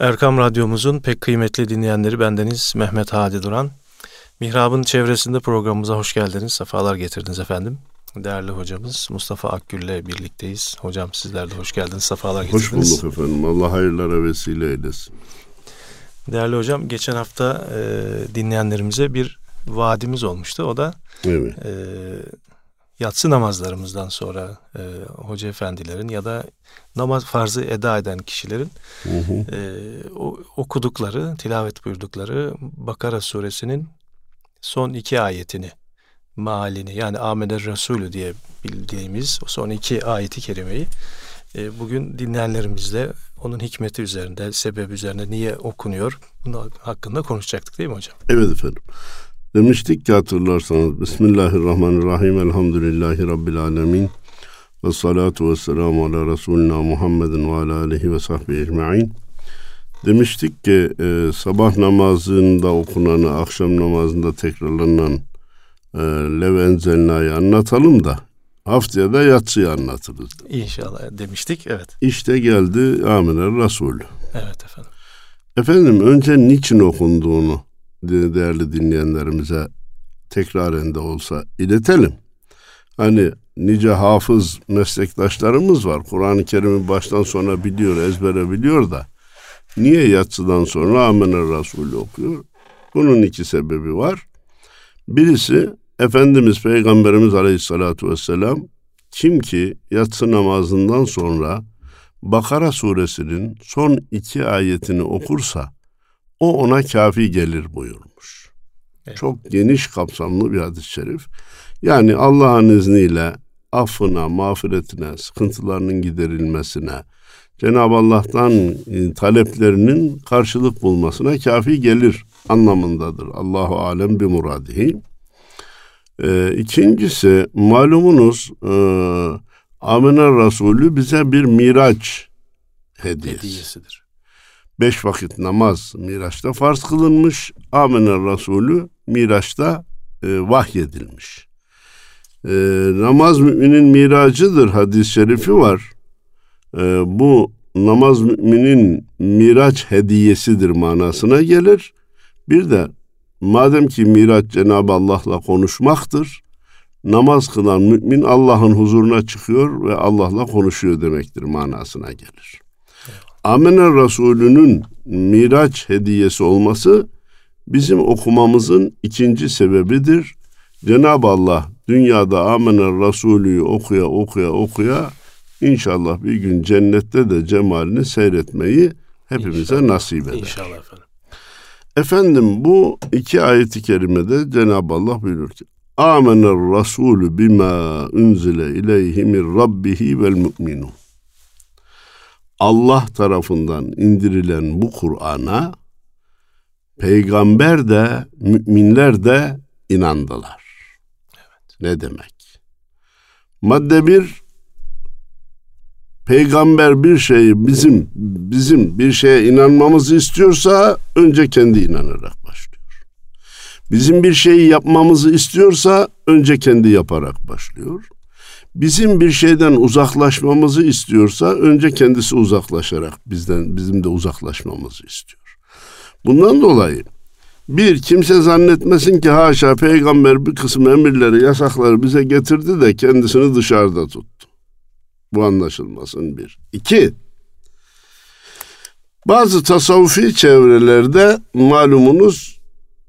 Erkam Radyomuzun pek kıymetli dinleyenleri bendeniz Mehmet Hadi Duran. Mihrab'ın çevresinde programımıza hoş geldiniz, sefalar getirdiniz efendim. Değerli hocamız Mustafa Akgül ile birlikteyiz. Hocam sizler de hoş geldiniz, sefalar getirdiniz. Hoş bulduk efendim. Allah hayırlara vesile eylesin. Değerli hocam, geçen hafta e, dinleyenlerimize bir vaadimiz olmuştu. O da evet. e, yatsı namazlarımızdan sonra e, hoca efendilerin ya da namaz farzı eda eden kişilerin Hı hı. e, o, okudukları, tilavet buyurdukları Bakara suresinin son iki ayetini, mealini yani Amener Resulü diye bildiğimiz o son iki ayeti kerimeyi e, bugün dinleyenlerimizle onun hikmeti üzerinde, sebebi üzerinde niye okunuyor bunun hakkında konuşacaktık değil mi hocam? Evet efendim. Demiştik ki hatırlarsanız Bismillahirrahmanirrahim Elhamdülillahi Rabbil Alemin ve salatu ve selamu ala Resulina Muhammedin ve ala aleyhi ve sahbihi ecma'in. Demiştik ki e, sabah namazında okunanı, akşam namazında tekrarlanan e, Lev Enzelna'yı anlatalım da haftaya da yatsıyı anlatırız. İnşallah demiştik evet. İşte geldi Aminer Resulü. Evet efendim. Efendim önce niçin okunduğunu değerli dinleyenlerimize tekraren de olsa iletelim. Hani nice hafız meslektaşlarımız var. Kur'an-ı Kerim'i baştan sona biliyor, ezbere biliyor da niye yatsıdan sonra Amener Resulü okuyor? Bunun iki sebebi var. Birisi Efendimiz Peygamberimiz Aleyhisselatü Vesselam kim ki yatsı namazından sonra Bakara suresinin son iki ayetini okursa o ona kafi gelir buyurmuş. Evet. Çok geniş kapsamlı bir hadis-i şerif. Yani Allah'ın izniyle affına, mağfiretine, sıkıntılarının giderilmesine, Cenab-ı Allah'tan e, taleplerinin karşılık bulmasına kafi gelir anlamındadır. Allahu alem bi muradihi. Ee, ikincisi malumunuz e, Amine Resulü bize bir miraç hediyesi. Hediyesidir. Beş vakit namaz Miraç'ta farz kılınmış. Amine Resulü Miraç'ta e, vahyedilmiş. E, namaz müminin miracıdır hadis-i şerifi var. E, bu namaz müminin miraç hediyesidir manasına gelir. Bir de madem ki miraç Cenab-ı Allah'la konuşmaktır, namaz kılan mümin Allah'ın huzuruna çıkıyor ve Allah'la konuşuyor demektir manasına gelir. Amene Resulü'nün Miraç hediyesi olması bizim okumamızın ikinci sebebidir. Cenab-ı Allah dünyada Amene Resulü'yü okuya okuya okuya inşallah bir gün cennette de cemalini seyretmeyi hepimize İnşallah. nasip eder. İnşallah efendim. Efendim bu iki ayeti kerimede Cenab-ı Allah buyurur ki Amener Resulü bima unzile ileyhi min rabbihi vel mu'minun. Allah tarafından indirilen bu Kur'an'a peygamber de müminler de inandılar. Ne demek? Madde bir peygamber bir şeyi bizim bizim bir şeye inanmamızı istiyorsa önce kendi inanarak başlıyor. Bizim bir şeyi yapmamızı istiyorsa önce kendi yaparak başlıyor. Bizim bir şeyden uzaklaşmamızı istiyorsa önce kendisi uzaklaşarak bizden bizim de uzaklaşmamızı istiyor. Bundan dolayı bir kimse zannetmesin ki haşa peygamber bir kısım emirleri, yasakları bize getirdi de kendisini dışarıda tuttu. Bu anlaşılmasın bir. İki, bazı tasavvufi çevrelerde malumunuz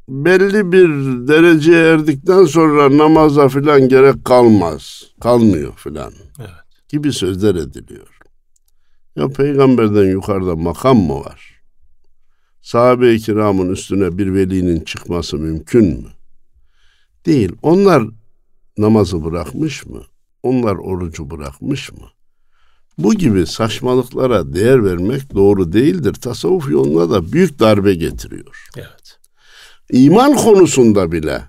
belli bir dereceye erdikten sonra namaza filan gerek kalmaz. Kalmıyor filan. Evet. Gibi sözler ediliyor. Ya peygamberden yukarıda makam mı var? Sahabe-i kiramın üstüne bir velinin çıkması mümkün mü? Değil. Onlar namazı bırakmış mı? Onlar orucu bırakmış mı? Bu gibi saçmalıklara değer vermek doğru değildir. Tasavvuf yoluna da büyük darbe getiriyor. Evet. İman konusunda bile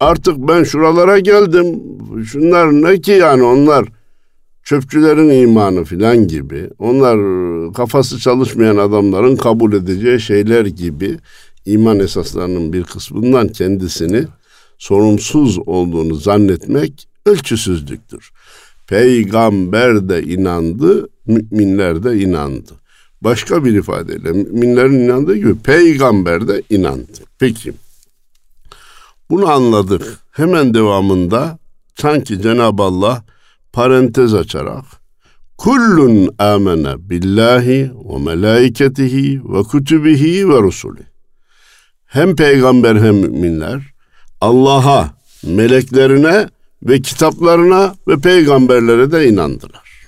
artık ben şuralara geldim. Şunlar ne ki yani onlar çöpçülerin imanı filan gibi. Onlar kafası çalışmayan adamların kabul edeceği şeyler gibi iman esaslarının bir kısmından kendisini sorumsuz olduğunu zannetmek ölçüsüzlüktür. Peygamber de inandı, müminler de inandı. Başka bir ifadeyle müminlerin inandığı gibi peygamber de inandı. Peki bunu anladık. Hemen devamında sanki Cenab-ı Allah parantez açarak kullun amene billahi ve melaiketihi ve kutubihi ve rusuli. Hem peygamber hem müminler Allah'a, meleklerine ve kitaplarına ve peygamberlere de inandılar.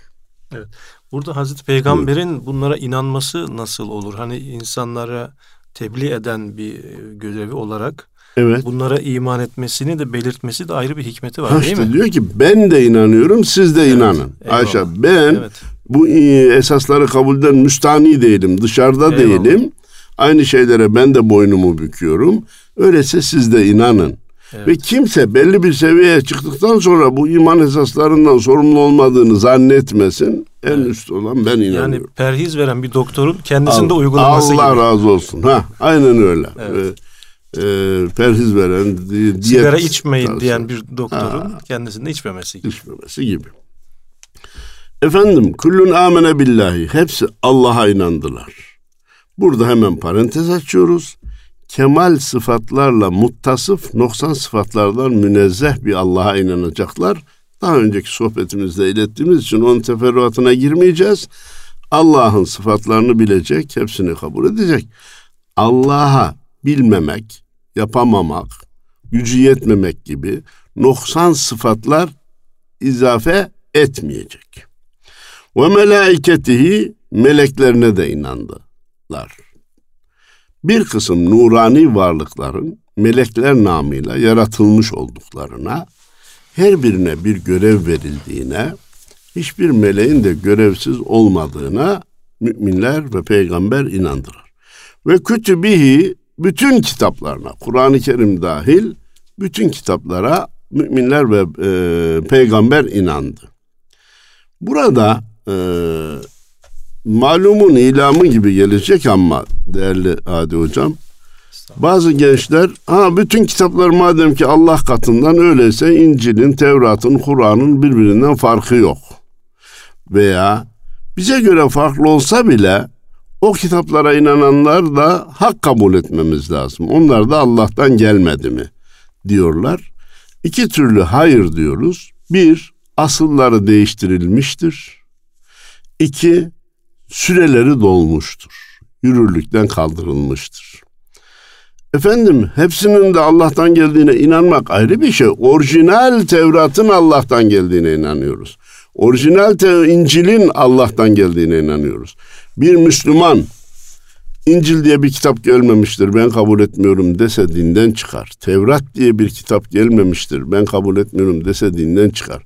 Evet. Burada Hazreti Peygamber'in bunlara inanması nasıl olur? Hani insanlara tebliğ eden bir görevi olarak Evet. bunlara iman etmesini de belirtmesi de ayrı bir hikmeti var Ha değil işte mi? diyor ki ben de inanıyorum siz de Evet, inanın. eyvallah. Ayşe ben Evet. bu e, esasları kabulden müstani değilim. Dışarıda Eyvallah. değilim. Aynı şeylere ben de boynumu büküyorum. Öyleyse siz de inanın. Evet. Ve kimse belli bir seviyeye çıktıktan sonra bu iman esaslarından sorumlu olmadığını zannetmesin. En üst olan ben inanıyorum. Yani perhiz veren bir doktorun kendisinde Allah- uygulaması Allah gibi. razı olsun. Ha, aynen öyle. Evet. Ee, e, perhiz veren, di- diyet Sigara içmeyin tarzı diyen bir doktorun kendisinde içmemesi gibi. içmemesi gibi. Efendim, kullun amene billahi. Hepsi Allah'a inandılar. Burada hemen parantez açıyoruz. Kemal sıfatlarla muttasıf, noksan sıfatlardan münezzeh bir Allah'a inanacaklar. Daha önceki sohbetimizde ilettiğimiz için onun teferruatına girmeyeceğiz. Allah'ın sıfatlarını bilecek, hepsini kabul edecek. Allah'a bilmemek, yapamamak, gücü yetmemek gibi noksan sıfatlar izafe etmeyecek. Ve melaiketihi meleklerine de inandılar. Bir kısım nurani varlıkların melekler namıyla yaratılmış olduklarına, her birine bir görev verildiğine, hiçbir meleğin de görevsiz olmadığına müminler ve peygamber inandılar. Ve kütübihi bütün kitaplarına, Kur'an-ı Kerim dahil bütün kitaplara müminler ve e, peygamber inandı. Burada e, malumun ilamı gibi gelecek ama değerli Adi Hocam, bazı gençler ha bütün kitaplar madem ki Allah katından öyleyse İncil'in, Tevrat'ın, Kur'an'ın birbirinden farkı yok. Veya bize göre farklı olsa bile o kitaplara inananlar da hak kabul etmemiz lazım. Onlar da Allah'tan gelmedi mi diyorlar. İki türlü hayır diyoruz. Bir, asılları değiştirilmiştir. İki, süreleri dolmuştur. Yürürlükten kaldırılmıştır. Efendim hepsinin de Allah'tan geldiğine inanmak ayrı bir şey. Orijinal Tevrat'ın Allah'tan geldiğine inanıyoruz. Orijinal İncil'in Allah'tan geldiğine inanıyoruz. Bir Müslüman İncil diye bir kitap gelmemiştir ben kabul etmiyorum dese dinden çıkar. Tevrat diye bir kitap gelmemiştir ben kabul etmiyorum dese dinden çıkar.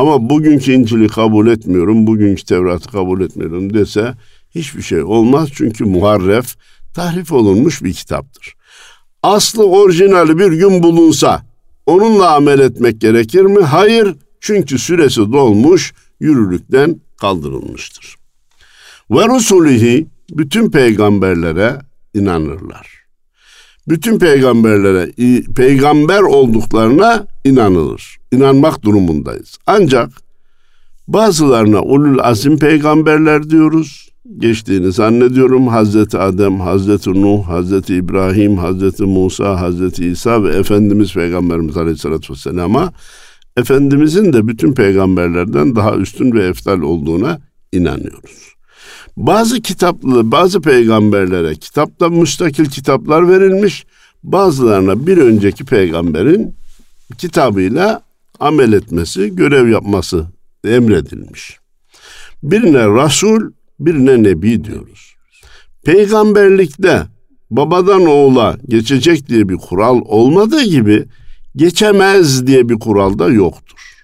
Ama bugünkü İncil'i kabul etmiyorum, bugünkü Tevrat'ı kabul etmiyorum dese hiçbir şey olmaz. Çünkü muharref, tahrif olunmuş bir kitaptır. Aslı orijinali bir gün bulunsa onunla amel etmek gerekir mi? Hayır. Çünkü süresi dolmuş, yürürlükten kaldırılmıştır. Ve rusulihi bütün peygamberlere inanırlar. Bütün peygamberlere peygamber olduklarına inanılır. İnanmak durumundayız. Ancak bazılarına ulul azim peygamberler diyoruz. Geçtiğini zannediyorum Hazreti Adem, Hazreti Nuh, Hazreti İbrahim, Hazreti Musa, Hazreti İsa ve Efendimiz Peygamberimiz Aleyhisselatü Vesselam'a Efendimizin de bütün peygamberlerden daha üstün ve eftal olduğuna inanıyoruz. Bazı kitaplı, bazı peygamberlere kitapta müstakil kitaplar verilmiş, bazılarına bir önceki peygamberin kitabıyla amel etmesi, görev yapması emredilmiş. Birine Resul, birine Nebi diyoruz. Peygamberlikte babadan oğula geçecek diye bir kural olmadığı gibi geçemez diye bir kural da yoktur.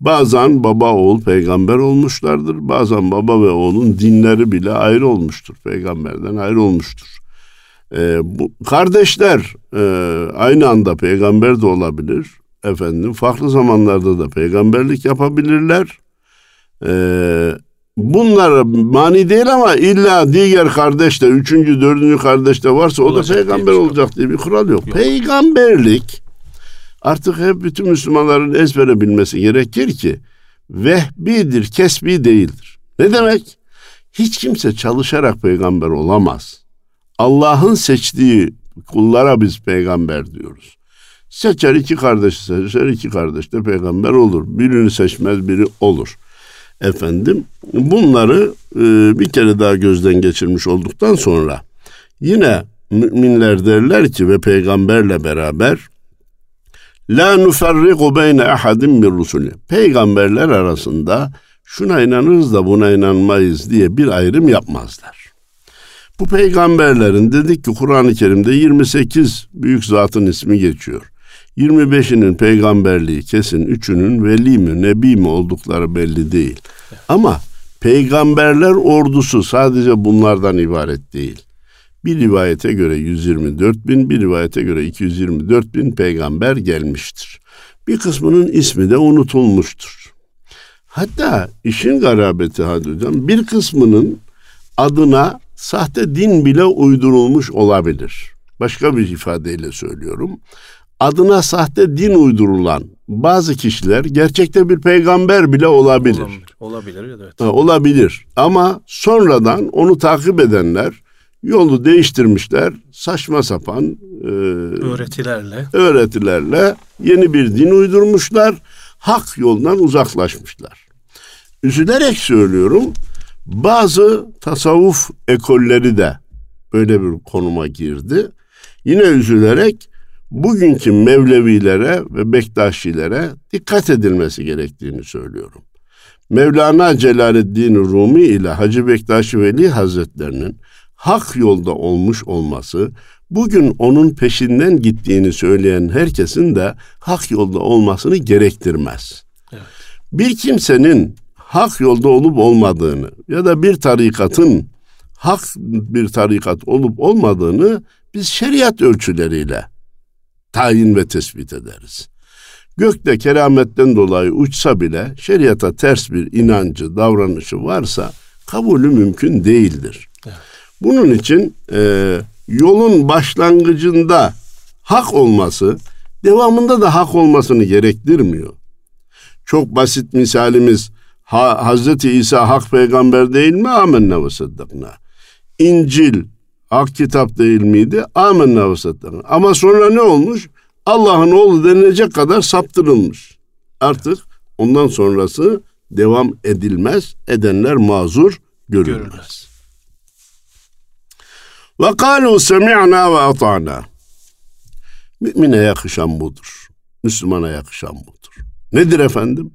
Bazen baba oğul peygamber olmuşlardır. Bazen baba ve oğulun dinleri bile ayrı olmuştur. Peygamberden ayrı olmuştur. Ee, bu kardeşler e, aynı anda peygamber de olabilir. Efendim farklı zamanlarda da peygamberlik yapabilirler. Ee, bunlar mani değil ama illa diğer kardeş de üçüncü, dördüncü kardeş de varsa o da Olacak diye peygamber şey olacak diye bir kural yok. Yok. Peygamberlik artık hep bütün Müslümanların ezbere bilmesi gerekir ki vehbidir, kesbi değildir. Ne demek? Hiç kimse çalışarak peygamber olamaz. Allah'ın seçtiği kullara biz peygamber diyoruz. Seçer iki kardeşi seçer, iki kardeş de peygamber olur. Birini seçmez, biri olur. Efendim bunları e, bir kere daha gözden geçirmiş olduktan sonra yine müminler derler ki ve peygamberle beraber La nuferriku beyne ahadin bir rusuli. Peygamberler arasında şuna inanırız da buna inanmayız diye bir ayrım yapmazlar. Bu peygamberlerin dedik ki Kur'an-ı Kerim'de 28 büyük zatın ismi geçiyor. 25'inin peygamberliği kesin, üçünün veli mi, nebi mi oldukları belli değil. Ama peygamberler ordusu sadece bunlardan ibaret değil. Bir rivayete göre 124 bin, bir rivayete göre 224 bin peygamber gelmiştir. Bir kısmının ismi de unutulmuştur. Hatta işin garabeti hadi hocam bir kısmının adına sahte din bile uydurulmuş olabilir. Başka bir ifadeyle söylüyorum. Adına sahte din uydurulan bazı kişiler gerçekte bir peygamber bile olabilir. Olabilir, olabilir evet. Ha, olabilir ama sonradan onu takip edenler yolu değiştirmişler. Saçma sapan e, öğretilerle öğretilerle yeni bir din uydurmuşlar. Hak yoldan uzaklaşmışlar. Üzülerek söylüyorum bazı tasavvuf ekolleri de böyle bir konuma girdi. Yine üzülerek bugünkü Mevlevilere ve Bektaşilere dikkat edilmesi gerektiğini söylüyorum. Mevlana Celaleddin Rumi ile Hacı Bektaşi Veli Hazretlerinin hak yolda olmuş olması, bugün onun peşinden gittiğini söyleyen herkesin de hak yolda olmasını gerektirmez. Evet. Bir kimsenin hak yolda olup olmadığını ya da bir tarikatın hak bir tarikat olup olmadığını biz şeriat ölçüleriyle tayin ve tespit ederiz. Gökte kerametten dolayı uçsa bile şeriata ters bir inancı, davranışı varsa kabulü mümkün değildir. Evet. Bunun için e, yolun başlangıcında hak olması, devamında da hak olmasını gerektirmiyor. Çok basit misalimiz ha, Hazreti İsa hak peygamber değil mi? Amenna ve saddakna. İncil hak kitap değil miydi? Amenna ve saddakna. Ama sonra ne olmuş? Allah'ın oğlu denilecek kadar saptırılmış. Artık ondan sonrası devam edilmez. Edenler mazur görülmez. görülmez. Ve kalu semi'na ve ata'na. Mümine yakışan budur. Müslümana yakışan budur. Nedir efendim?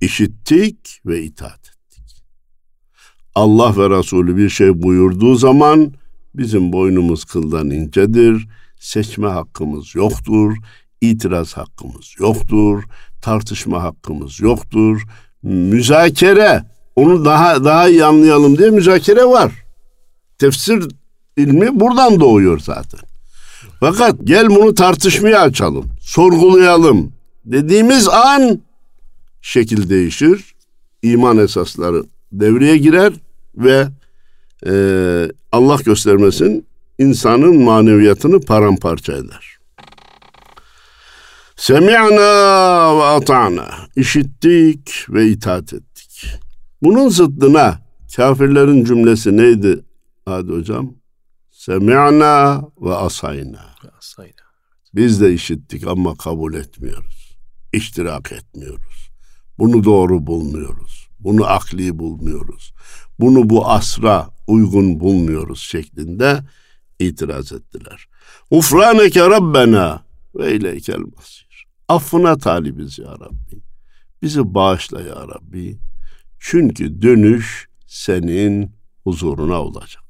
işittik ve itaat ettik. Allah ve Resulü bir şey buyurduğu zaman bizim boynumuz kıldan incedir, seçme hakkımız yoktur, itiraz hakkımız yoktur, tartışma hakkımız yoktur. Müzakere, onu daha daha iyi anlayalım diye müzakere var. Tefsir ilmi buradan doğuyor zaten. Fakat gel bunu tartışmaya açalım, sorgulayalım dediğimiz an şekil değişir. iman esasları devreye girer ve e, Allah göstermesin insanın maneviyatını paramparça eder. Semi'na ve ata'na. İşittik ve itaat ettik. Bunun zıddına kafirlerin cümlesi neydi Hadi hocam? Semi'na ve asayna. Biz de işittik ama kabul etmiyoruz. İştirak etmiyoruz. Bunu doğru bulmuyoruz. Bunu akli bulmuyoruz. Bunu bu asra uygun bulmuyoruz şeklinde itiraz ettiler. Ufraneke Rabbena ve ileykel masir. Affına talibiz ya Rabbi. Bizi bağışla ya Rabbi. Çünkü dönüş senin huzuruna olacaktır.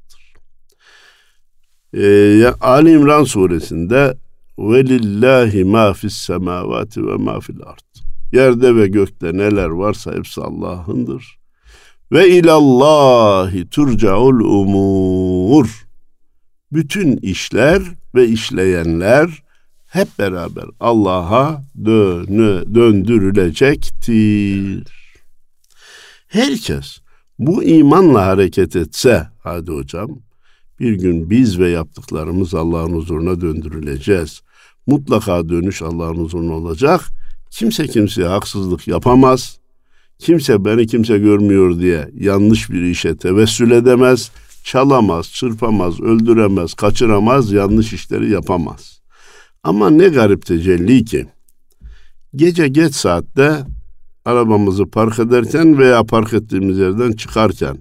Ee, Ali İmran suresinde velillahi ma fis semavati ve ma fil ard. Yerde ve gökte neler varsa hepsi Allah'ındır. Ve ilallahi turcaul umur. Bütün işler ve işleyenler hep beraber Allah'a dönü, döndürülecektir. Herkes bu imanla hareket etse, hadi hocam, bir gün biz ve yaptıklarımız Allah'ın huzuruna döndürüleceğiz. Mutlaka dönüş Allah'ın huzuruna olacak Kimse kimseye haksızlık yapamaz. kimse beni kimse görmüyor diye yanlış bir işe tevessül edemez, çalamaz, çırpamaz, öldüremez, kaçıramaz, yanlış işleri yapamaz. Ama ne garip tecelli ki gece geç saatte arabamızı park ederken veya park ettiğimiz yerden çıkarken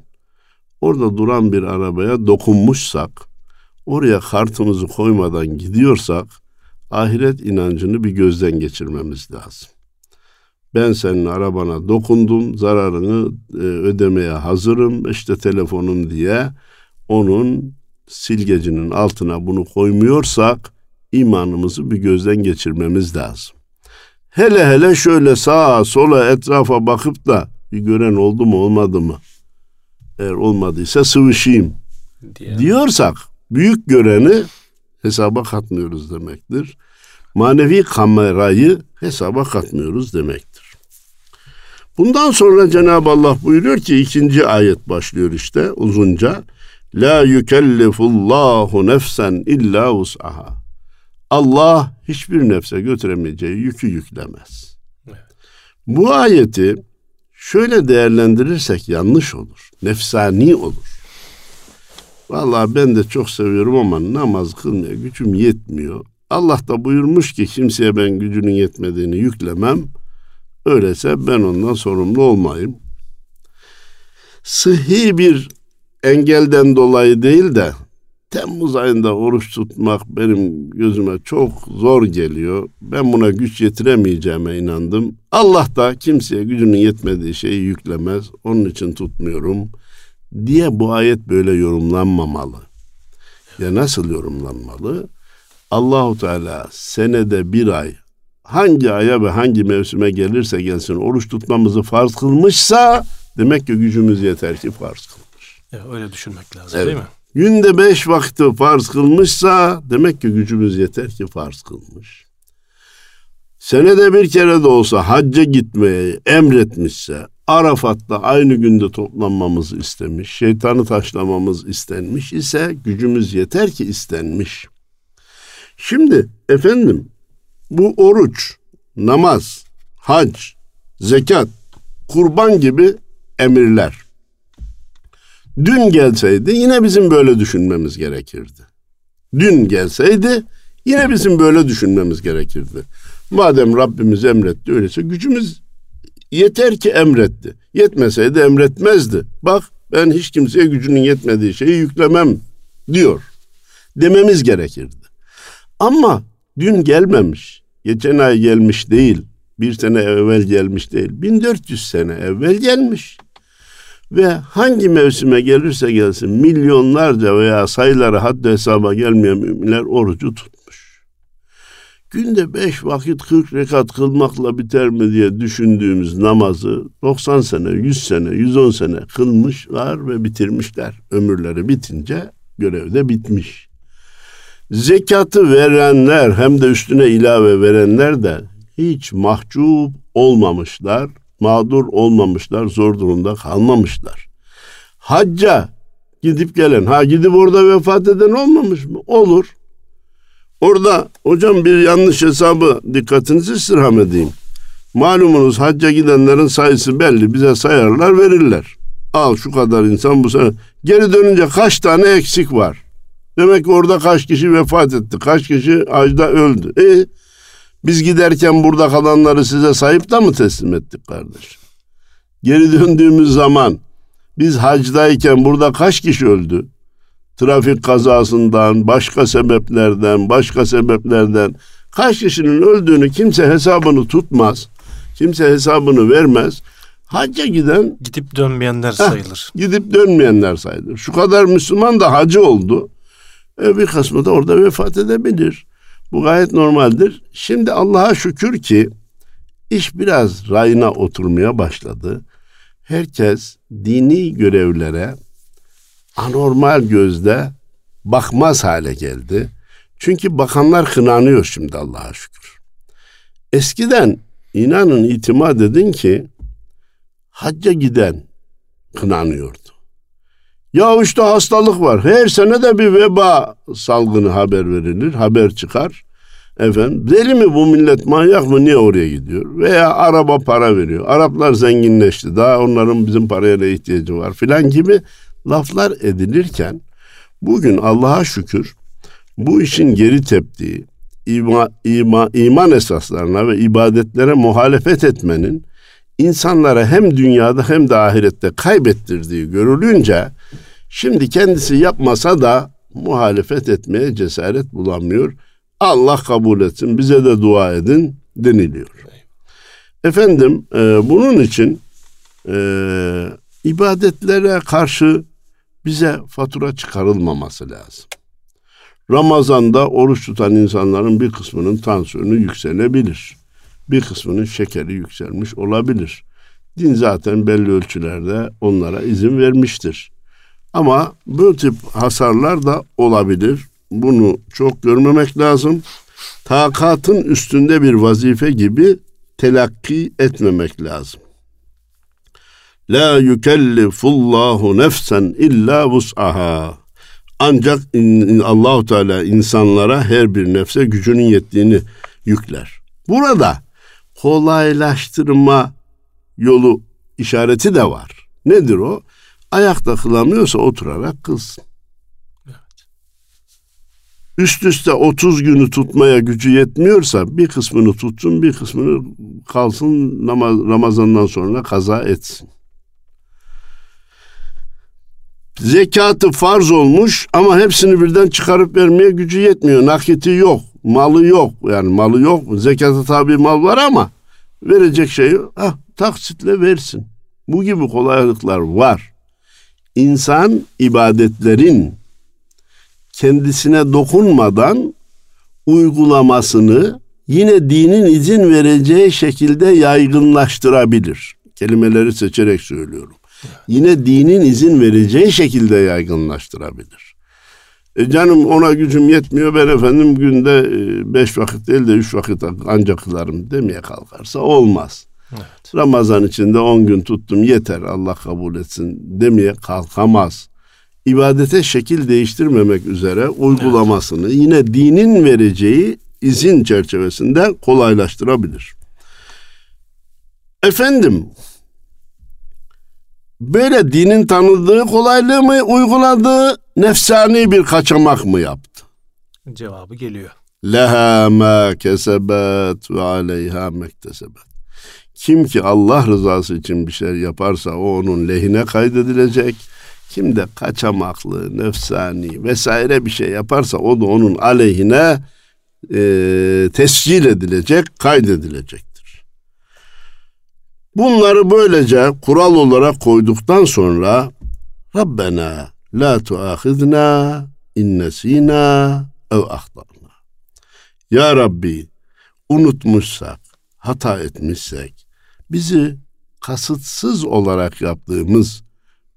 orada duran bir arabaya dokunmuşsak, oraya kartımızı koymadan gidiyorsak ahiret inancını bir gözden geçirmemiz lazım. Ben senin arabana dokundum, zararını e, ödemeye hazırım, işte telefonum diye onun silgecinin altına bunu koymuyorsak imanımızı bir gözden geçirmemiz lazım. Hele hele şöyle sağa sola etrafa bakıp da bir gören oldu mu olmadı mı? Eğer olmadıysa sıvışayım diye. diyorsak büyük göreni hesaba katmıyoruz demektir. Manevi kamerayı hesaba katmıyoruz demektir. Bundan sonra Cenab-ı Allah buyuruyor ki ikinci ayet başlıyor işte uzunca. La yükellifullahu nefsen illa us'aha. Allah hiçbir nefse götüremeyeceği yükü yüklemez. Evet. Bu ayeti şöyle değerlendirirsek yanlış olur. Nefsani olur. Vallahi ben de çok seviyorum ama namaz kılmaya gücüm yetmiyor. Allah da buyurmuş ki kimseye ben gücünün yetmediğini yüklemem. Öyleyse ben ondan sorumlu olmayayım. Sıhhi bir engelden dolayı değil de Temmuz ayında oruç tutmak benim gözüme çok zor geliyor. Ben buna güç yetiremeyeceğime inandım. Allah da kimseye gücünün yetmediği şeyi yüklemez. Onun için tutmuyorum diye bu ayet böyle yorumlanmamalı. Ya nasıl yorumlanmalı? Allahu Teala senede bir ay hangi aya ve hangi mevsime gelirse gelsin oruç tutmamızı farz kılmışsa demek ki gücümüz yeter ki farz kılmış. Ya öyle düşünmek lazım evet. değil mi? Günde beş vakti farz kılmışsa demek ki gücümüz yeter ki farz kılmış. Senede bir kere de olsa hacca gitmeyi emretmişse, Arafat'ta aynı günde toplanmamızı istemiş, şeytanı taşlamamız istenmiş ise gücümüz yeter ki istenmiş. Şimdi efendim bu oruç, namaz, hac, zekat, kurban gibi emirler Dün gelseydi yine bizim böyle düşünmemiz gerekirdi. Dün gelseydi yine bizim böyle düşünmemiz gerekirdi. Madem Rabbimiz emretti öyleyse gücümüz yeter ki emretti. Yetmeseydi emretmezdi. Bak ben hiç kimseye gücünün yetmediği şeyi yüklemem diyor. Dememiz gerekirdi. Ama dün gelmemiş. Geçen ay gelmiş değil. Bir sene evvel gelmiş değil. 1400 sene evvel gelmiş. Ve hangi mevsime gelirse gelsin milyonlarca veya sayıları haddi hesaba gelmeyen müminler orucu tutmuş. Günde beş vakit kırk rekat kılmakla biter mi diye düşündüğümüz namazı 90 sene, 100 sene, 110 sene kılmışlar ve bitirmişler. Ömürleri bitince görevde bitmiş. Zekatı verenler hem de üstüne ilave verenler de hiç mahcup olmamışlar mağdur olmamışlar, zor durumda kalmamışlar. Hacca gidip gelen, ha gidip orada vefat eden olmamış mı? Olur. Orada hocam bir yanlış hesabı dikkatinizi istirham edeyim. Malumunuz hacca gidenlerin sayısı belli. Bize sayarlar verirler. Al şu kadar insan bu sene. Geri dönünce kaç tane eksik var? Demek ki orada kaç kişi vefat etti. Kaç kişi hacda öldü. E biz giderken burada kalanları size sayıp da mı teslim ettik kardeş? Geri döndüğümüz zaman biz hacdayken burada kaç kişi öldü? Trafik kazasından, başka sebeplerden, başka sebeplerden kaç kişinin öldüğünü kimse hesabını tutmaz. Kimse hesabını vermez. Hacca giden... Gidip dönmeyenler sayılır. Heh, gidip dönmeyenler sayılır. Şu kadar Müslüman da hacı oldu. E, bir kısmı da orada vefat edebilir. Bu gayet normaldir. Şimdi Allah'a şükür ki iş biraz rayına oturmaya başladı. Herkes dini görevlere anormal gözle bakmaz hale geldi. Çünkü bakanlar kınanıyor şimdi Allah'a şükür. Eskiden inanın itimat edin ki hacca giden kınanıyordu. Ya işte hastalık var. Her sene de bir veba salgını haber verilir, haber çıkar. Efendim deli mi bu millet manyak mı niye oraya gidiyor? Veya araba para veriyor. Araplar zenginleşti daha onların bizim paraya ne ihtiyacı var filan gibi laflar edilirken bugün Allah'a şükür bu işin geri teptiği ima, ima, iman esaslarına ve ibadetlere muhalefet etmenin insanlara hem dünyada hem de ahirette kaybettirdiği görülünce şimdi kendisi yapmasa da muhalefet etmeye cesaret bulamıyor. Allah kabul etsin bize de dua edin deniliyor. Efendim e, bunun için e, ibadetlere karşı bize fatura çıkarılmaması lazım. Ramazanda oruç tutan insanların bir kısmının tansiyonu yükselebilir. Bir kısmının şekeri yükselmiş olabilir. Din zaten belli ölçülerde onlara izin vermiştir. Ama bu tip hasarlar da olabilir. Bunu çok görmemek lazım. Takatın üstünde bir vazife gibi telakki etmemek lazım. La yükellifullahu nefsen illa vus'aha. Ancak Allahu Teala insanlara her bir nefse gücünün yettiğini yükler. Burada kolaylaştırma yolu işareti de var. Nedir o? Ayakta kılamıyorsa oturarak kılsın. Üst üste 30 günü tutmaya gücü yetmiyorsa bir kısmını tutsun bir kısmını kalsın Ramazan'dan sonra kaza etsin. Zekatı farz olmuş ama hepsini birden çıkarıp vermeye gücü yetmiyor. Nakiti yok, malı yok. Yani malı yok. Zekata tabi mal var ama verecek şey yok. Ah, taksitle versin. Bu gibi kolaylıklar var. İnsan ibadetlerin kendisine dokunmadan uygulamasını yine dinin izin vereceği şekilde yaygınlaştırabilir. Kelimeleri seçerek söylüyorum yine dinin izin vereceği şekilde yaygınlaştırabilir. E canım ona gücüm yetmiyor ben efendim günde e, beş vakit değil de üç vakit ancak kılarım demeye kalkarsa olmaz. Evet. Ramazan içinde on gün tuttum yeter Allah kabul etsin demeye kalkamaz. İbadete şekil değiştirmemek üzere uygulamasını evet. yine dinin vereceği izin çerçevesinde kolaylaştırabilir. Efendim böyle dinin tanıdığı kolaylığı mı uyguladı, nefsani bir kaçamak mı yaptı? Cevabı geliyor. Leha ma kesebet ve aleyha mektesebet. Kim ki Allah rızası için bir şey yaparsa o onun lehine kaydedilecek. Kim de kaçamaklı, nefsani vesaire bir şey yaparsa o da onun aleyhine e, tescil edilecek, kaydedilecek. Bunları böylece kural olarak koyduktan sonra Rabbena la tuahidna innesina ev ahtana. Ya Rabbi unutmuşsak, hata etmişsek bizi kasıtsız olarak yaptığımız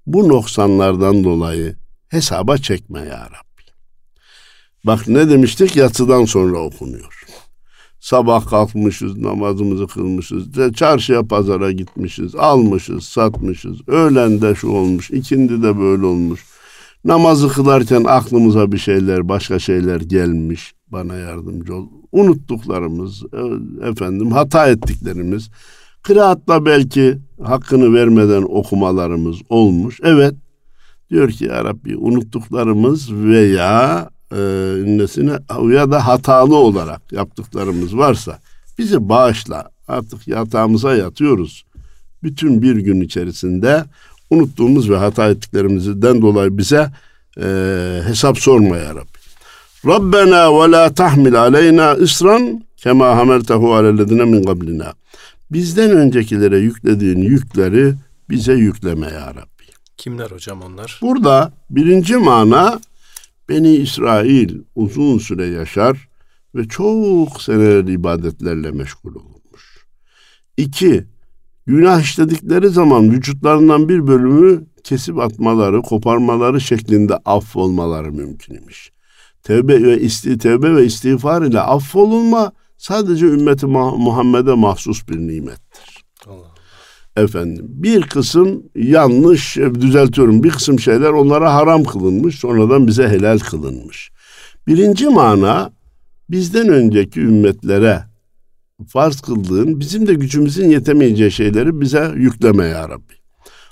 bu noksanlardan dolayı hesaba çekme ya Rabbi. Bak ne demiştik yatsıdan sonra okunuyor. Sabah kalkmışız, namazımızı kılmışız. Çarşıya pazara gitmişiz, almışız, satmışız. Öğlen de şu olmuş, ikindi de böyle olmuş. Namazı kılarken aklımıza bir şeyler, başka şeyler gelmiş. Bana yardımcı ol. Unuttuklarımız, e, efendim hata ettiklerimiz. Kıraatla belki hakkını vermeden okumalarımız olmuş. Evet, diyor ki ya Rabbi unuttuklarımız veya e, ya da hatalı olarak yaptıklarımız varsa bizi bağışla. Artık yatağımıza yatıyoruz. Bütün bir gün içerisinde unuttuğumuz ve hata ettiklerimizden dolayı bize e, hesap sorma ya Rabbi. Rabbena ve la tahmil aleyna isran kema hameltehu alellezine min qablina. Bizden öncekilere yüklediğin yükleri bize yükleme ya Rabbi. Kimler hocam onlar? Burada birinci mana Beni İsrail uzun süre yaşar ve çok seneler ibadetlerle meşgul olmuş. İki, günah işledikleri zaman vücutlarından bir bölümü kesip atmaları, koparmaları şeklinde affolmaları mümkün imiş. Tevbe ve isti tevbe ve istiğfar ile affolunma sadece ümmeti Muhammed'e mahsus bir nimettir. Allah efendim bir kısım yanlış düzeltiyorum bir kısım şeyler onlara haram kılınmış sonradan bize helal kılınmış. Birinci mana bizden önceki ümmetlere farz kıldığın bizim de gücümüzün yetemeyeceği şeyleri bize yükleme ya Rabbi.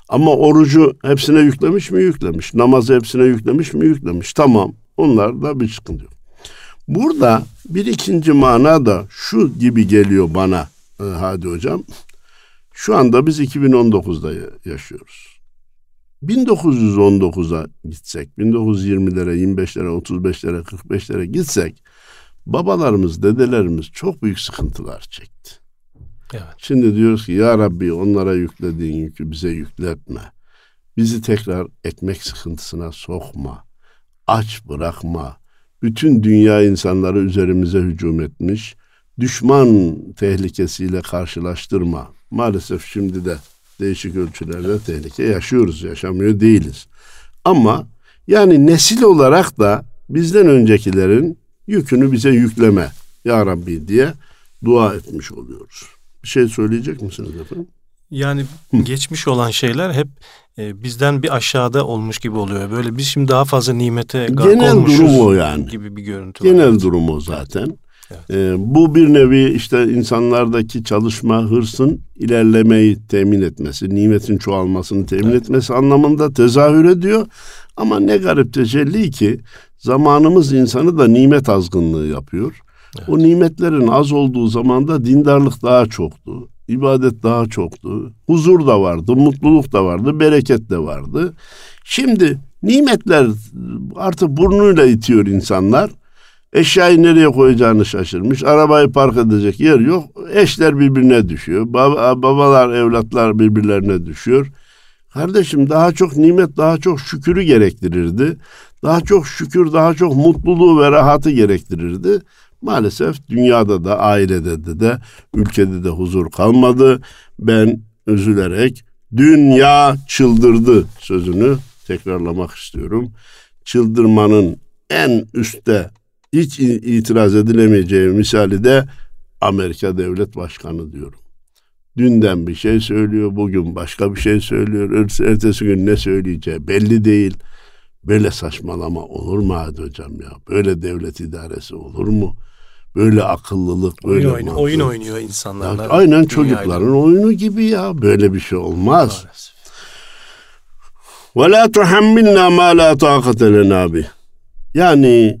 Ama orucu hepsine yüklemiş mi? Yüklemiş. Namazı hepsine yüklemiş mi? Yüklemiş. Tamam. Onlar da bir sıkıntı yok. Burada bir ikinci mana da şu gibi geliyor bana e, Hadi Hocam. Şu anda biz 2019'da yaşıyoruz. 1919'a gitsek, 1920'lere, 25'lere, 35'lere, 45'lere gitsek babalarımız, dedelerimiz çok büyük sıkıntılar çekti. Evet. Şimdi diyoruz ki ya Rabbi onlara yüklediğin yükü bize yükletme. Bizi tekrar ekmek sıkıntısına sokma. Aç bırakma. Bütün dünya insanları üzerimize hücum etmiş. Düşman tehlikesiyle karşılaştırma. Maalesef şimdi de değişik ölçülerde tehlike yaşıyoruz, yaşamıyor değiliz. Ama yani nesil olarak da bizden öncekilerin yükünü bize yükleme ya Rabbi diye dua etmiş oluyoruz. Bir şey söyleyecek misiniz efendim? Yani geçmiş olan şeyler hep e, bizden bir aşağıda olmuş gibi oluyor. Böyle biz şimdi daha fazla nimete Genel durum o yani. Gibi bir görüntü Genel var. durum o zaten. Evet. Ee, bu bir nevi işte insanlardaki çalışma, hırsın ilerlemeyi temin etmesi, nimetin çoğalmasını temin evet. etmesi anlamında tezahür ediyor. Ama ne garip tecelli ki zamanımız insanı da nimet azgınlığı yapıyor. Evet. O nimetlerin az olduğu zamanda dindarlık daha çoktu. İbadet daha çoktu. Huzur da vardı, mutluluk da vardı, bereket de vardı. Şimdi nimetler artık burnuyla itiyor insanlar. Eşyayı nereye koyacağını şaşırmış. Arabayı park edecek yer yok. Eşler birbirine düşüyor. Bab babalar, evlatlar birbirlerine düşüyor. Kardeşim daha çok nimet, daha çok şükürü gerektirirdi. Daha çok şükür, daha çok mutluluğu ve rahatı gerektirirdi. Maalesef dünyada da, ailede de, de ülkede de huzur kalmadı. Ben üzülerek dünya çıldırdı sözünü tekrarlamak istiyorum. Çıldırmanın en üstte hiç itiraz edilemeyeceği misali de Amerika Devlet Başkanı diyorum. Dünden bir şey söylüyor, bugün başka bir şey söylüyor, ertesi gün ne söyleyeceği belli değil. Böyle saçmalama olur mu Hadi Hocam ya? Böyle devlet idaresi olur mu? Böyle akıllılık, böyle oyun, oyun, oyun oynuyor insanlar. Ya, aynen çocukların oyunu gibi ya. Böyle bir şey olmaz. Ve la tuhammilna ma la taqate lena Yani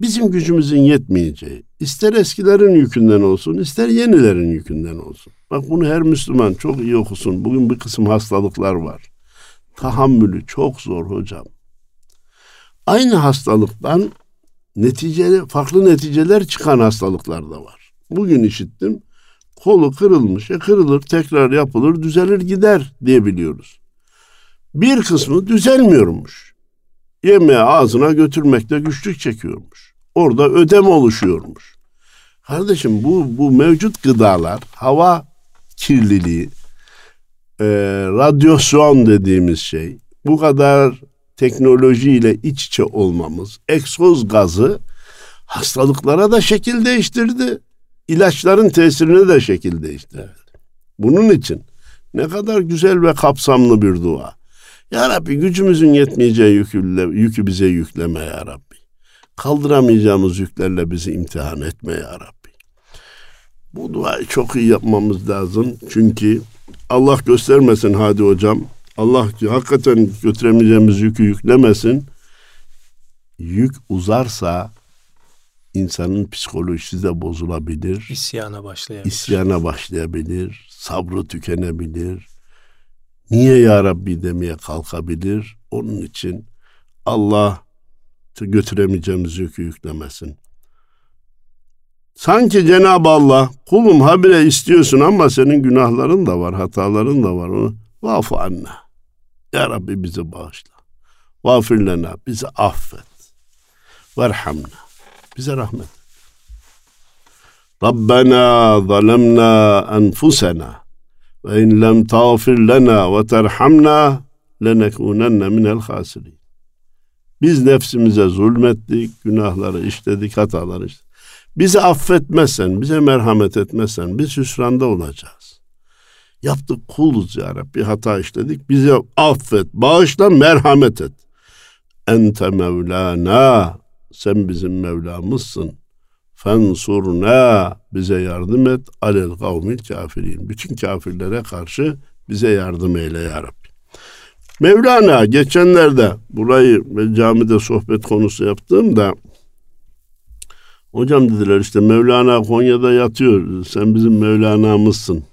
bizim gücümüzün yetmeyeceği, ister eskilerin yükünden olsun, ister yenilerin yükünden olsun. Bak bunu her Müslüman çok iyi okusun. Bugün bir kısım hastalıklar var. Tahammülü çok zor hocam. Aynı hastalıktan neticeli, farklı neticeler çıkan hastalıklar da var. Bugün işittim. Kolu kırılmış. E kırılır, tekrar yapılır, düzelir gider diye biliyoruz. Bir kısmı düzelmiyormuş. Yemeği ağzına götürmekte güçlük çekiyormuş. Orada ödem oluşuyormuş. Kardeşim bu, bu mevcut gıdalar, hava kirliliği, e, radyasyon dediğimiz şey, bu kadar teknolojiyle iç içe olmamız, egzoz gazı hastalıklara da şekil değiştirdi. İlaçların tesirine de şekil değiştirdi. Bunun için ne kadar güzel ve kapsamlı bir dua. Ya Rabbi gücümüzün yetmeyeceği yükü, yükü bize yükleme ya Rabbi. Kaldıramayacağımız yüklerle bizi imtihan etme ya Rabbi. Bu duayı çok iyi yapmamız lazım. Çünkü Allah göstermesin hadi hocam Allah hakikaten götüremeyeceğimiz yükü yüklemesin. Yük uzarsa insanın psikolojisi de bozulabilir. İsyana başlayabilir. İsyana başlayabilir. Sabrı tükenebilir. Niye ya Rabbi demeye kalkabilir. Onun için Allah götüremeyeceğimiz yükü yüklemesin. Sanki Cenab-ı Allah kulum habire istiyorsun ama senin günahların da var, hataların da var. Onu vafu anna. Ya Rabbi bizi bağışla. Vafir lena, bizi affet. Verhamna, bize rahmet. Zalemna enfusena ve in lem tağfir lena ve terhamna lenekunenne minel hasirin. Biz nefsimize zulmettik, günahları işledik, hataları işledik. Bizi affetmezsen, bize merhamet etmezsen biz hüsranda olacağız. Yaptık kuluz ya Rabbi hata işledik. Bize affet, bağışla, merhamet et. Ente Mevlana, sen bizim Mevlamızsın. fensurna bize yardım et alel kavmil kafirin. Bütün kafirlere karşı bize yardım eyle ya Rabbi. Mevlana geçenlerde burayı camide sohbet konusu yaptığımda hocam dediler işte Mevlana Konya'da yatıyor. Sen bizim Mevlana'mızsın.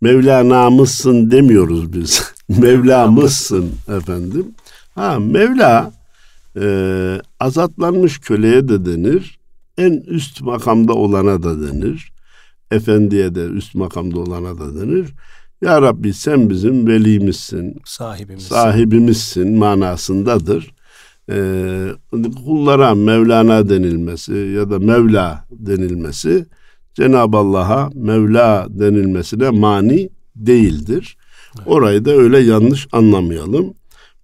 Mevlana'mızsın demiyoruz biz. Mevlamızsın efendim. Ha Mevla e, azatlanmış köleye de denir. En üst makamda olana da denir. Efendiye de üst makamda olana da denir. Ya Rabbi sen bizim velimizsin, Sahibimizsin. sahibimizsin manasındadır. Ee, kullara Mevlana denilmesi ya da Mevla denilmesi Cenab-ı Allah'a Mevla denilmesine mani değildir. Orayı da öyle yanlış anlamayalım.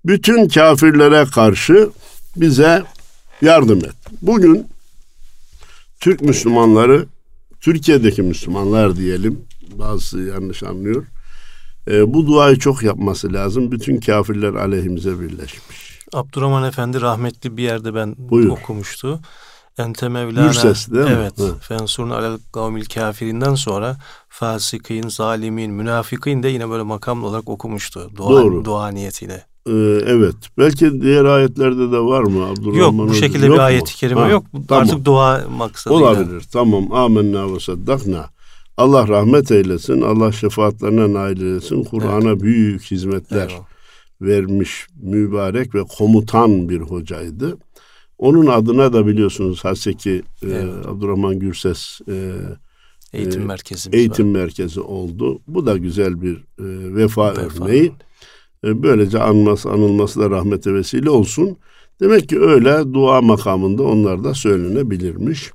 Bütün kafirlere karşı bize yardım et. Bugün Türk Müslümanları, Türkiye'deki Müslümanlar diyelim, bazısı yanlış anlıyor. E, bu duayı çok yapması lazım. Bütün kafirler aleyhimize birleşmiş. Abdurrahman Efendi rahmetli bir yerde ben Buyur. okumuştu. Ente Mevlana. Gürses değil mi? Evet. Hı. Fensurna alel kavmil kafirinden sonra fasikin, zalimin, münafikin de yine böyle makamlı olarak okumuştu. Dua, Doğru. dua niyetiyle. E, evet. Belki diğer ayetlerde de var mı Abdurrahman Yok bu şekilde Yok bir ayet-i kerime Ha, yok. tamam. Artık dua maksadıyla. Olabilir. Tamam. Amenna ve saddakna. Allah rahmet eylesin. Allah şefaatlerine nail eylesin. Kur'an'a büyük hizmetler Eyvallah. vermiş mübarek ve komutan bir hocaydı. Onun adına da biliyorsunuz Haseki e, Evet. Abdurrahman Gürses e, Eğitim e, merkezimiz eğitim var. merkezi oldu. Bu da güzel bir e, vefa, Vefa. örneği. E, böylece anması, anılması da rahmete vesile olsun. Demek ki öyle dua makamında onlar da söylenebilirmiş.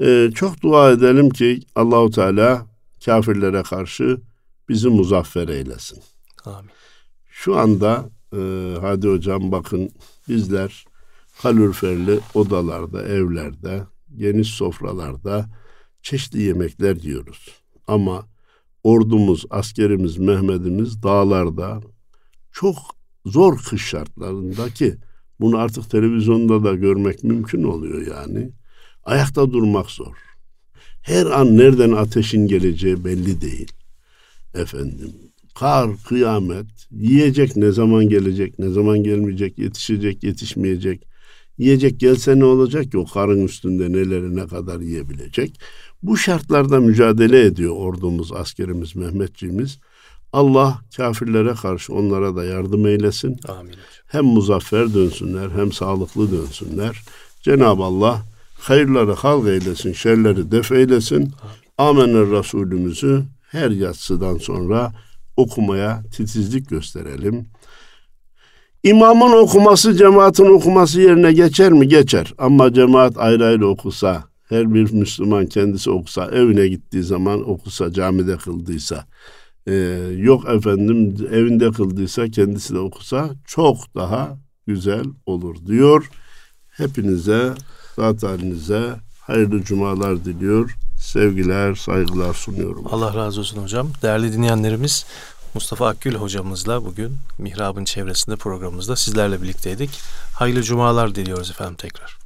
E, çok dua edelim ki Allahu Teala kafirlere karşı bizi muzaffer eylesin. Amin. Şu anda e, hadi hocam bakın bizler kaloriferli odalarda, evlerde, geniş sofralarda çeşitli yemekler yiyoruz. Ama ordumuz, askerimiz, Mehmet'imiz dağlarda çok zor kış şartlarındaki bunu artık televizyonda da görmek mümkün oluyor yani. Ayakta durmak zor. Her an nereden ateşin geleceği belli değil. Efendim kar, kıyamet, yiyecek ne zaman gelecek, ne zaman gelmeyecek, yetişecek, yetişmeyecek. Yiyecek gelse ne olacak ki o karın üstünde neleri ne kadar yiyebilecek. Bu şartlarda mücadele ediyor ordumuz, askerimiz, Mehmetçiğimiz. Allah kafirlere karşı onlara da yardım eylesin. Amin. Hem muzaffer dönsünler hem sağlıklı dönsünler. Cenab-ı Allah hayırları halk eylesin, şerleri def eylesin. Amener Resulümüzü her yatsıdan sonra okumaya titizlik gösterelim. İmamın okuması cemaatin okuması yerine geçer mi? Geçer. Ama cemaat ayrı ayrı okusa, her bir Müslüman kendisi okusa, evine gittiği zaman okusa, camide kıldıysa, e, yok efendim evinde kıldıysa kendisi de okusa çok daha güzel olur diyor. Hepinize, zat halinize hayırlı cumalar diliyor. Sevgiler, saygılar sunuyorum. Allah razı olsun hocam. Değerli dinleyenlerimiz Mustafa Akgül hocamızla bugün Mihrab'ın çevresinde programımızda sizlerle birlikteydik. Hayırlı cumalar diliyoruz efendim tekrar.